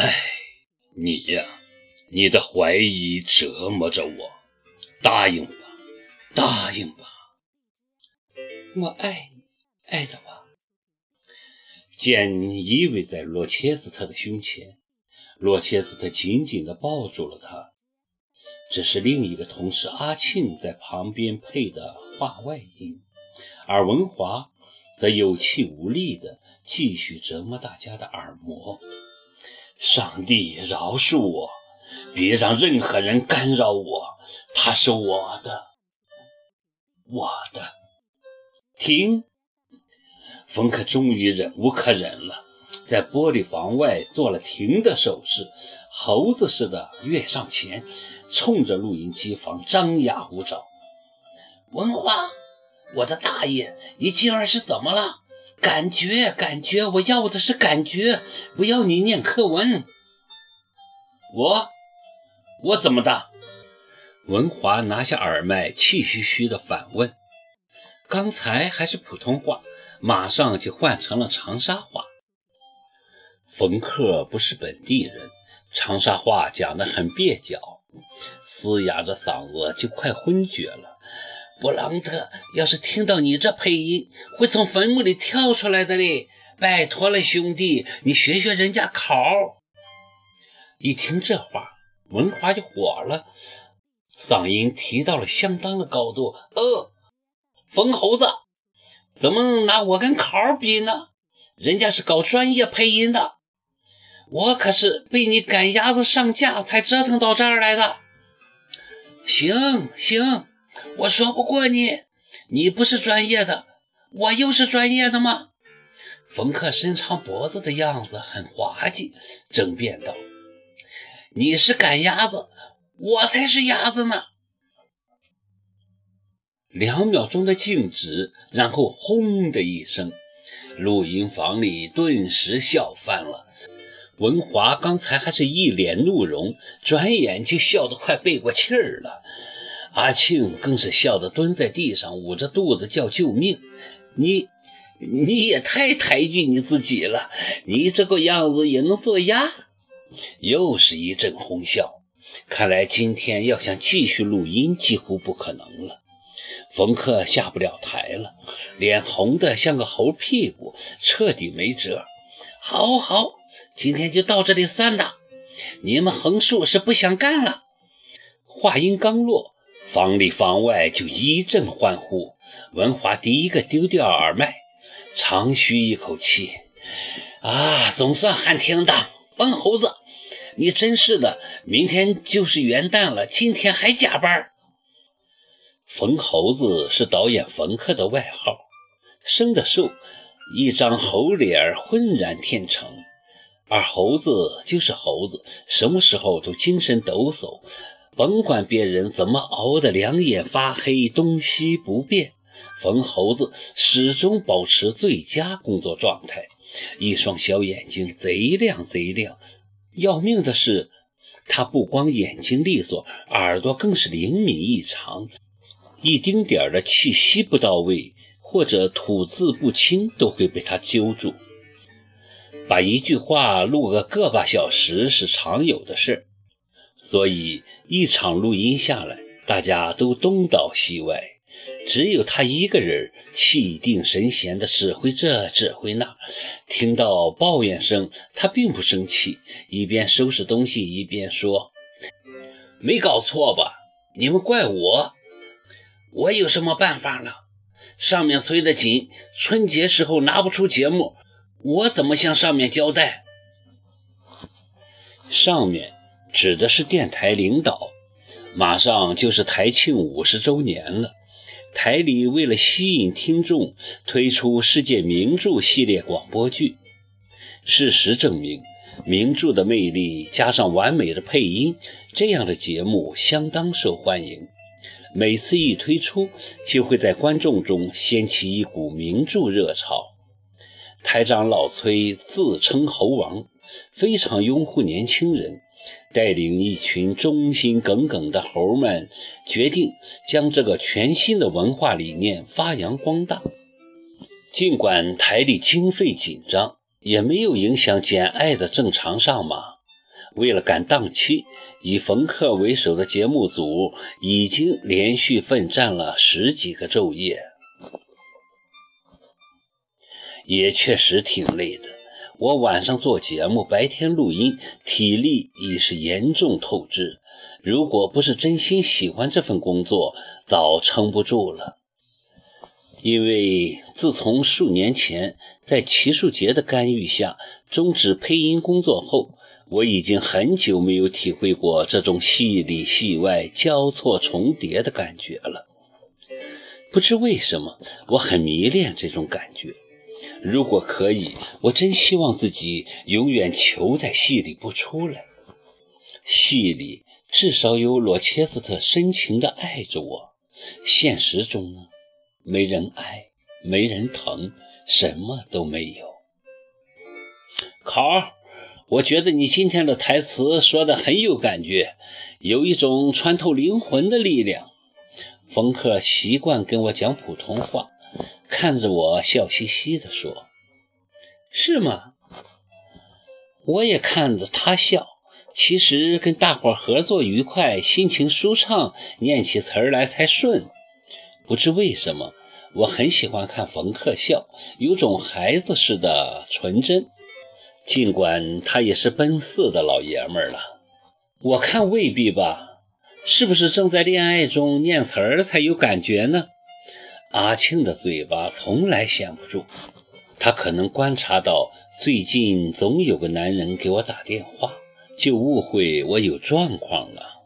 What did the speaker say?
哎，你呀，你的怀疑折磨着我。答应吧，答应吧。我爱你，爱着吧。简依偎在罗切斯特的胸前，罗切斯特紧紧地抱住了他。这是另一个同事阿庆在旁边配的话外音，而文华则有气无力地继续折磨大家的耳膜。上帝饶恕我，别让任何人干扰我，他是我的，我的。停。冯克终于忍无可忍了，在玻璃房外做了停的手势，猴子似的跃上前，冲着录音机房张牙舞爪。文华，我的大爷，你今儿是怎么了？感觉，感觉，我要的是感觉，不要你念课文。我，我怎么的？文华拿下耳麦，气吁吁地反问。刚才还是普通话。马上就换成了长沙话。冯克不是本地人，长沙话讲得很蹩脚，嘶哑着嗓子就快昏厥了。布朗特要是听到你这配音，会从坟墓里跳出来的嘞！拜托了，兄弟，你学学人家考。一听这话，文华就火了，嗓音提到了相当的高度。呃，疯猴子。怎么能拿我跟考比呢？人家是搞专业配音的，我可是被你赶鸭子上架才折腾到这儿来的。行行，我说不过你，你不是专业的，我又是专业的吗？冯克伸长脖子的样子很滑稽，争辩道：“你是赶鸭子，我才是鸭子呢。”两秒钟的静止，然后轰的一声，录音房里顿时笑翻了。文华刚才还是一脸怒容，转眼就笑得快背过气儿了。阿庆更是笑得蹲在地上，捂着肚子叫救命。你，你也太抬举你自己了，你这个样子也能做鸭？又是一阵哄笑。看来今天要想继续录音，几乎不可能了。冯克下不了台了，脸红得像个猴屁股，彻底没辙。好好，今天就到这里算了。你们横竖是不想干了。话音刚落，房里房外就一阵欢呼。文华第一个丢掉耳麦，长吁一口气：“啊，总算喊停当。疯猴子，你真是的，明天就是元旦了，今天还加班。”冯猴子是导演冯克的外号，生的瘦，一张猴脸浑然天成。而猴子就是猴子，什么时候都精神抖擞，甭管别人怎么熬得两眼发黑、东西不便，冯猴子始终保持最佳工作状态，一双小眼睛贼亮贼亮。要命的是，他不光眼睛利索，耳朵更是灵敏异常。一丁点儿的气息不到位，或者吐字不清，都会被他揪住。把一句话录个个把小时是常有的事，所以一场录音下来，大家都东倒西歪，只有他一个人气定神闲地指挥这指挥那。听到抱怨声，他并不生气，一边收拾东西一边说：“没搞错吧？你们怪我。”我有什么办法呢？上面催得紧，春节时候拿不出节目，我怎么向上面交代？上面指的是电台领导。马上就是台庆五十周年了，台里为了吸引听众，推出世界名著系列广播剧。事实证明，名著的魅力加上完美的配音，这样的节目相当受欢迎。每次一推出，就会在观众中掀起一股名著热潮。台长老崔自称猴王，非常拥护年轻人，带领一群忠心耿耿的猴们，决定将这个全新的文化理念发扬光大。尽管台里经费紧张，也没有影响简爱的正常上马。为了赶档期，以冯克为首的节目组已经连续奋战了十几个昼夜，也确实挺累的。我晚上做节目，白天录音，体力已是严重透支。如果不是真心喜欢这份工作，早撑不住了。因为自从数年前在齐树杰的干预下终止配音工作后，我已经很久没有体会过这种戏里戏外交错重叠的感觉了。不知为什么，我很迷恋这种感觉。如果可以，我真希望自己永远囚在戏里不出来。戏里至少有罗切斯特深情地爱着我，现实中呢？没人爱，没人疼，什么都没有。考，我觉得你今天的台词说的很有感觉，有一种穿透灵魂的力量。冯克习惯跟我讲普通话，看着我笑嘻嘻地说：“是吗？”我也看着他笑。其实跟大伙合作愉快，心情舒畅，念起词儿来才顺。不知为什么。我很喜欢看冯克笑，有种孩子似的纯真。尽管他也是奔四的老爷们了，我看未必吧？是不是正在恋爱中念词儿才有感觉呢？阿庆的嘴巴从来闲不住，他可能观察到最近总有个男人给我打电话，就误会我有状况了。